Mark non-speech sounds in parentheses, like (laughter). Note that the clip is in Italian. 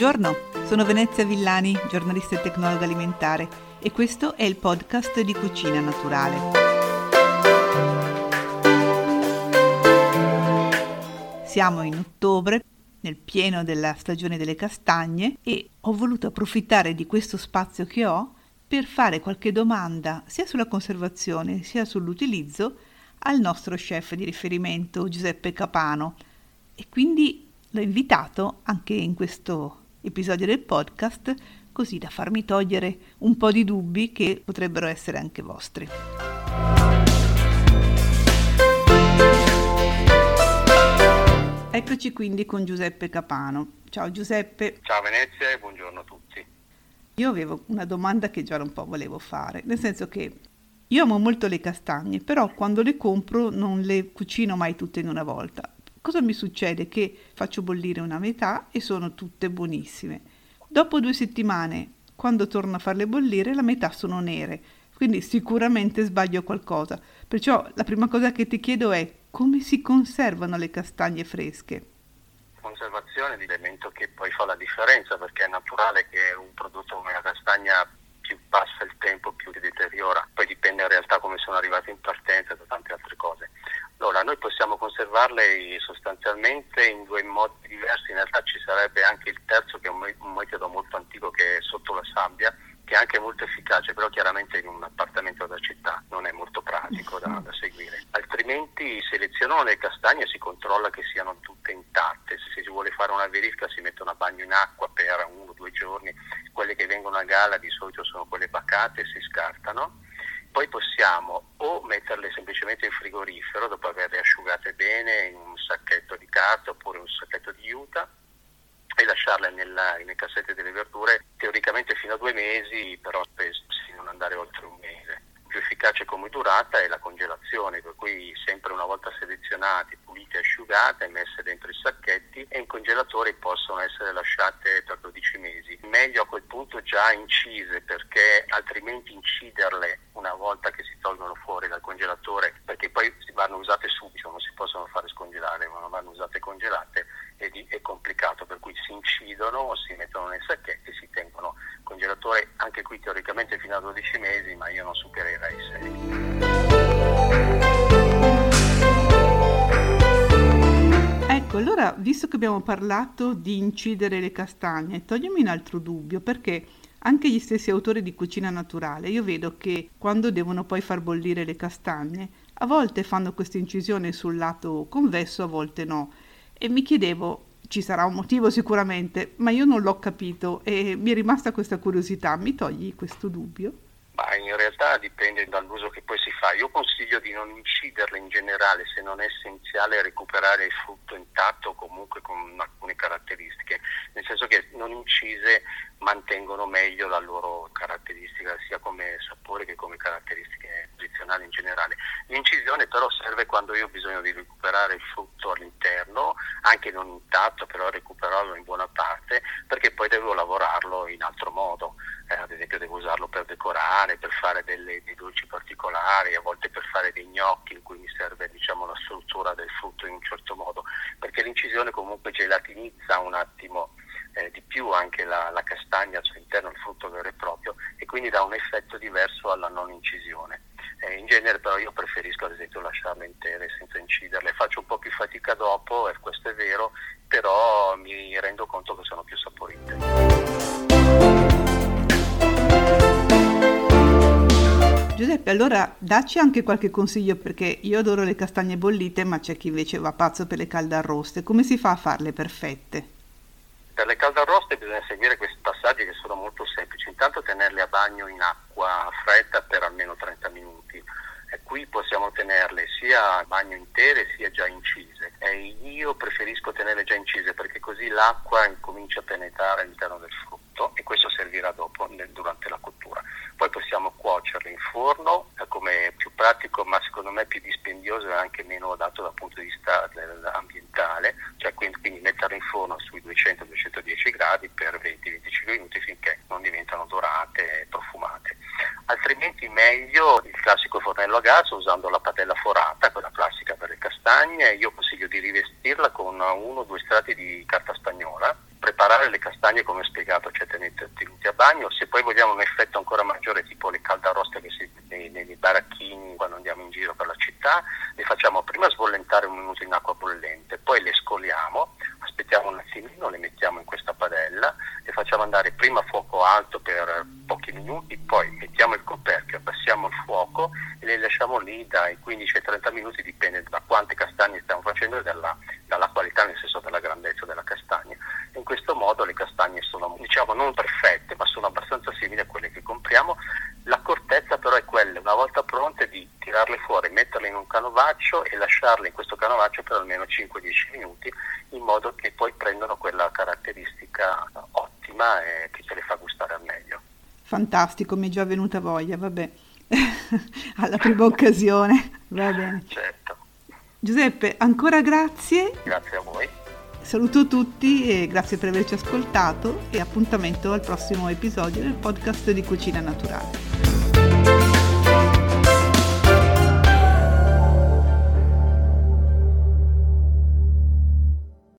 Buongiorno, sono Venezia Villani, giornalista e tecnologa alimentare e questo è il podcast di Cucina Naturale. Siamo in ottobre, nel pieno della stagione delle castagne e ho voluto approfittare di questo spazio che ho per fare qualche domanda sia sulla conservazione sia sull'utilizzo al nostro chef di riferimento Giuseppe Capano e quindi L'ho invitato anche in questo episodio del podcast così da farmi togliere un po' di dubbi che potrebbero essere anche vostri. Eccoci quindi con Giuseppe Capano. Ciao Giuseppe. Ciao Venezia e buongiorno a tutti. Io avevo una domanda che già un po' volevo fare, nel senso che io amo molto le castagne, però quando le compro non le cucino mai tutte in una volta. Cosa mi succede? Che faccio bollire una metà e sono tutte buonissime. Dopo due settimane, quando torno a farle bollire, la metà sono nere, quindi sicuramente sbaglio qualcosa. Perciò la prima cosa che ti chiedo è come si conservano le castagne fresche? Conservazione è l'elemento che poi fa la differenza perché è naturale che un prodotto come la castagna più passa il tempo più si deteriora, poi dipende in realtà come sono arrivate in partenza da tante altre cose. Allora, noi possiamo conservarle sostanzialmente in due modi diversi, in realtà ci sarebbe anche il terzo che è un metodo molto antico che è sotto la sabbia, che è anche molto efficace, però chiaramente in un appartamento da città non è molto pratico da, da seguire. Altrimenti selezionano le castagne e si controlla che siano tutte intatte, se si vuole fare una verifica si mettono a bagno in acqua per uno o due giorni, quelle che vengono a gala di solito sono quelle bacate e si scartano. Poi possiamo o metterle semplicemente in frigorifero dopo averle asciugate bene in sacchetto di carta oppure un sacchetto di juta e lasciarle nella, nei cassetti delle verdure teoricamente fino a due mesi, però di non andare oltre un mese. Più efficace come durata è la congelazione, per cui sempre una volta selezionate, pulite e asciugate, messe dentro i sacchetti e in congelatore possono essere lasciate per 12 mesi. Meglio a quel punto già incise perché altrimenti inciderle una volta che si tolgono fuori dal congelatore, perché poi vanno usate subito, non si possono fare scongelare, ma vanno usate congelate, di, è complicato, per cui si incidono si mettono nei sacchetti, si tengono congelatore anche qui teoricamente fino a 12 mesi, ma io non supererei 6. Ecco, allora, visto che abbiamo parlato di incidere le castagne, toglimi un altro dubbio, perché anche gli stessi autori di cucina naturale, io vedo che quando devono poi far bollire le castagne, a volte fanno questa incisione sul lato convesso, a volte no. E mi chiedevo, ci sarà un motivo sicuramente, ma io non l'ho capito e mi è rimasta questa curiosità. Mi togli questo dubbio? Ma in realtà dipende dall'uso che poi si fa. Io consiglio di non inciderle in generale se non è essenziale recuperare il frutto intatto comunque con alcune caratteristiche, nel senso che non incise mantengono meglio la loro caratteristica sia come sapore che come caratteristiche posizionali in generale. L'incisione però serve quando io ho bisogno di recuperare il frutto all'interno, anche non intatto, però recuperarlo in buona parte, perché poi devo lavorarlo in altro modo. Eh, ad esempio devo usarlo per decorare, per fare delle, dei dolci particolari, a volte per fare dei gnocchi in cui mi serve diciamo, la struttura del frutto in un certo modo, perché l'incisione comunque gelatinizza un attimo più anche la, la castagna al suo interno, il frutto vero e proprio, e quindi dà un effetto diverso alla non incisione. Eh, in genere però io preferisco ad esempio lasciarle intere senza inciderle, faccio un po' più fatica dopo, e questo è vero, però mi rendo conto che sono più saporite. Giuseppe, allora dacci anche qualche consiglio perché io adoro le castagne bollite, ma c'è chi invece va pazzo per le calde arroste. Come si fa a farle perfette? Per le caldarroste bisogna seguire questi passaggi che sono molto semplici. Intanto tenerle a bagno in acqua fredda per almeno 30 minuti. E qui possiamo tenerle sia a bagno intere sia già incise. E io preferisco tenerle già incise perché così l'acqua incomincia a penetrare all'interno del frutto e questo servirà dopo nel, durante la cottura. Poi possiamo cuocerle in forno eh, come più pratico ma secondo me più dispendioso e anche meno dato dal punto di vista ambientale, cioè quindi, quindi metterle in forno sui 200-210 gradi per 20-25 minuti finché non diventano dorate e profumate. Altrimenti meglio il classico fornello a gas usando la padella forata, quella classica per le castagne, io consiglio di rivestirla con uno o due strati di carta spagnola. Preparare le castagne come spiegato, cioè tenete, tenuti a bagno, se poi vogliamo un effetto ancora maggiore tipo le caldaroste che si nei, nei baracchini quando andiamo in giro per la città, le facciamo prima sbollentare un minuto in acqua bollente, poi le scoliamo, aspettiamo un attimino, le mettiamo in questa padella, le facciamo andare prima a fuoco alto per pochi minuti, poi mettiamo il coperchio, abbassiamo il fuoco e le lasciamo lì dai 15 ai 30 minuti, dipende da quante castagne stiamo facendo e dalla, dalla qualità, nel senso della grandezza della castagna. In questo modo le castagne sono, diciamo, non perfette, ma sono abbastanza simili a quelle che compriamo. L'accortezza però è quella, una volta pronte, di tirarle fuori, metterle in un canovaccio e lasciarle in questo canovaccio per almeno 5-10 minuti, in modo che poi prendano quella caratteristica ottima e che ce le fa gustare al meglio. Fantastico, mi è già venuta voglia, vabbè. (laughs) Alla prima occasione, va bene. Certo. Giuseppe, ancora grazie. Grazie a voi. Saluto tutti e grazie per averci ascoltato e appuntamento al prossimo episodio del podcast di Cucina Naturale.